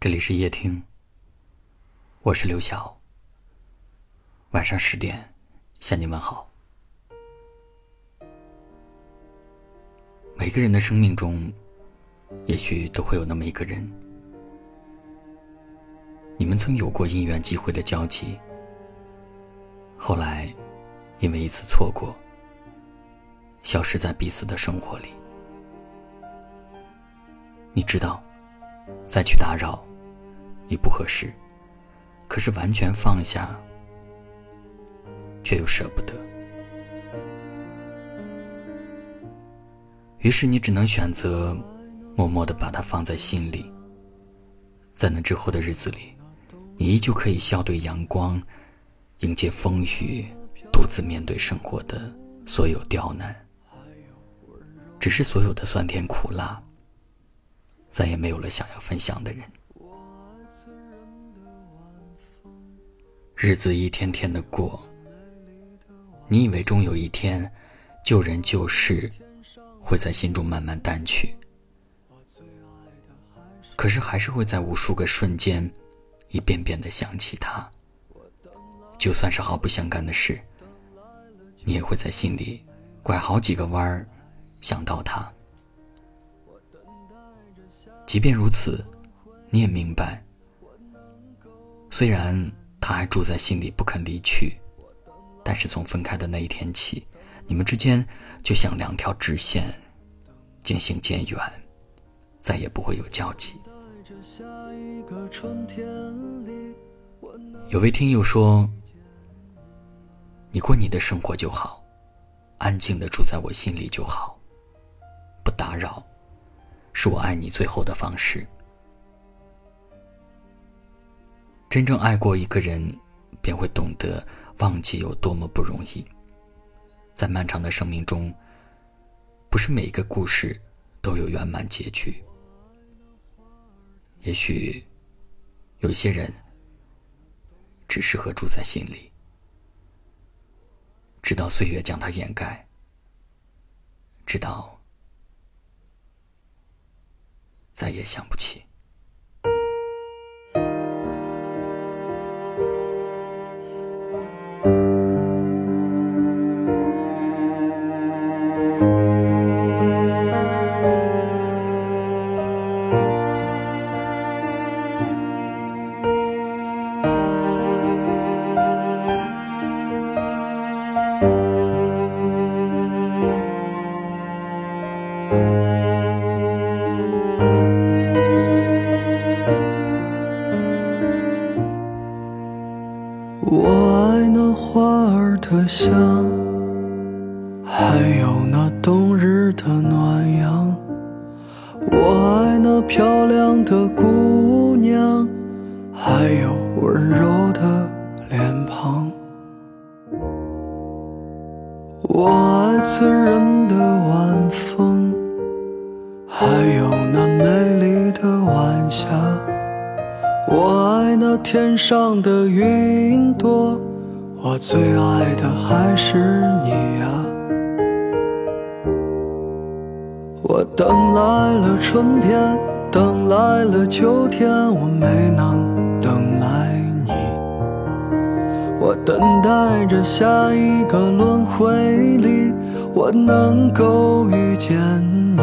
这里是夜听，我是刘晓。晚上十点向你问好。每个人的生命中，也许都会有那么一个人，你们曾有过因缘际会的交集，后来因为一次错过，消失在彼此的生活里。你知道，再去打扰。也不合适，可是完全放下，却又舍不得。于是你只能选择默默的把它放在心里。在那之后的日子里，你依旧可以笑对阳光，迎接风雨，独自面对生活的所有刁难。只是所有的酸甜苦辣，再也没有了想要分享的人。日子一天天的过，你以为终有一天，旧人旧事会在心中慢慢淡去，可是还是会在无数个瞬间，一遍遍的想起他。就算是毫不相干的事，你也会在心里拐好几个弯儿，想到他。即便如此，你也明白，虽然。他还住在心里不肯离去，但是从分开的那一天起，你们之间就像两条直线，渐行渐远，再也不会有交集。有位听友说：“你过你的生活就好，安静的住在我心里就好，不打扰，是我爱你最后的方式。”真正爱过一个人，便会懂得忘记有多么不容易。在漫长的生命中，不是每一个故事都有圆满结局。也许，有些人只适合住在心里，直到岁月将它掩盖，直到再也想不起。我爱那花儿的香，还有那冬日的暖阳。我爱那漂亮的姑娘，还有温柔的脸庞。我爱醉人我爱那天上的云朵，我最爱的还是你呀。我等来了春天，等来了秋天，我没能等来你。我等待着下一个轮回里，我能够遇见你。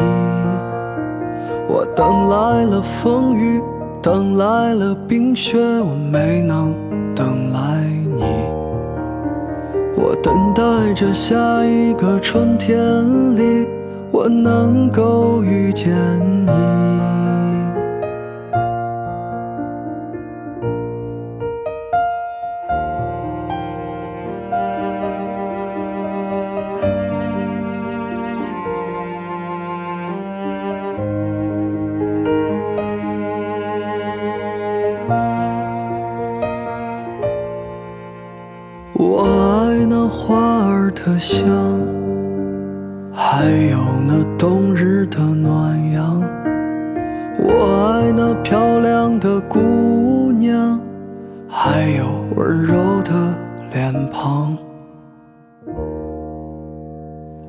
我等来了风雨。等来了冰雪，我没能等来你。我等待着下一个春天里，我能够遇见你。香，还有那冬日的暖阳。我爱那漂亮的姑娘，还有温柔的脸庞。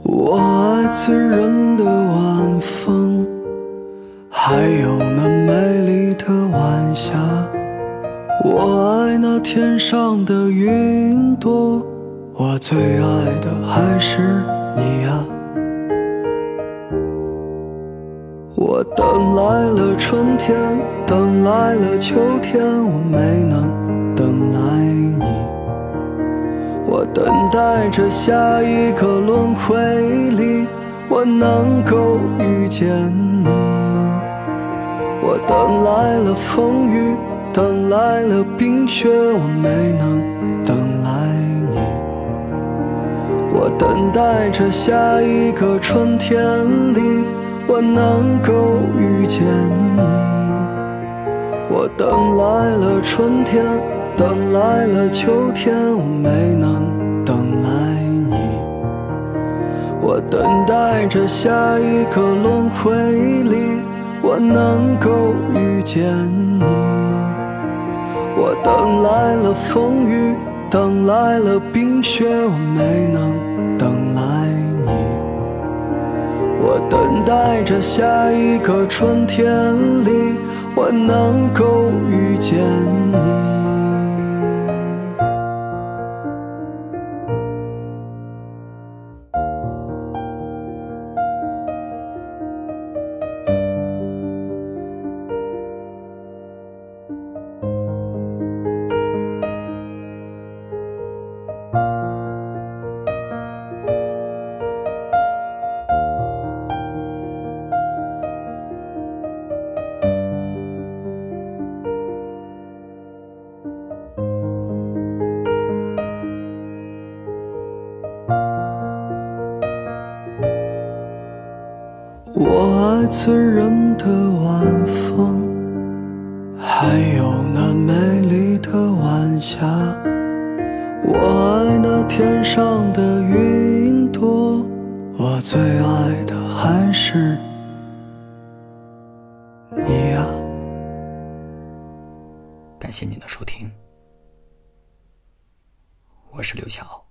我爱醉人的晚风，还有那美丽的。晚霞。我爱那天上的云朵，我最爱的还是你呀。我等来了春天，等来了秋天，我没能等来你。我等待着下一个轮回里，我能够遇见你。我等来了风雨。等来了冰雪，我没能等来。我等待着下一个春天里，我能够遇见你。我等来了春天，等来了秋天，我没能等来你。我等待着下一个轮回里，我能够遇见你。我等来了风雨，等来了冰雪，我没能等来你。我等待着下一个春天里，我能够遇见你。醉人的晚风，还有那美丽的晚霞。我爱那天上的云朵，我最爱的还是你呀。感谢您的收听，我是刘晓。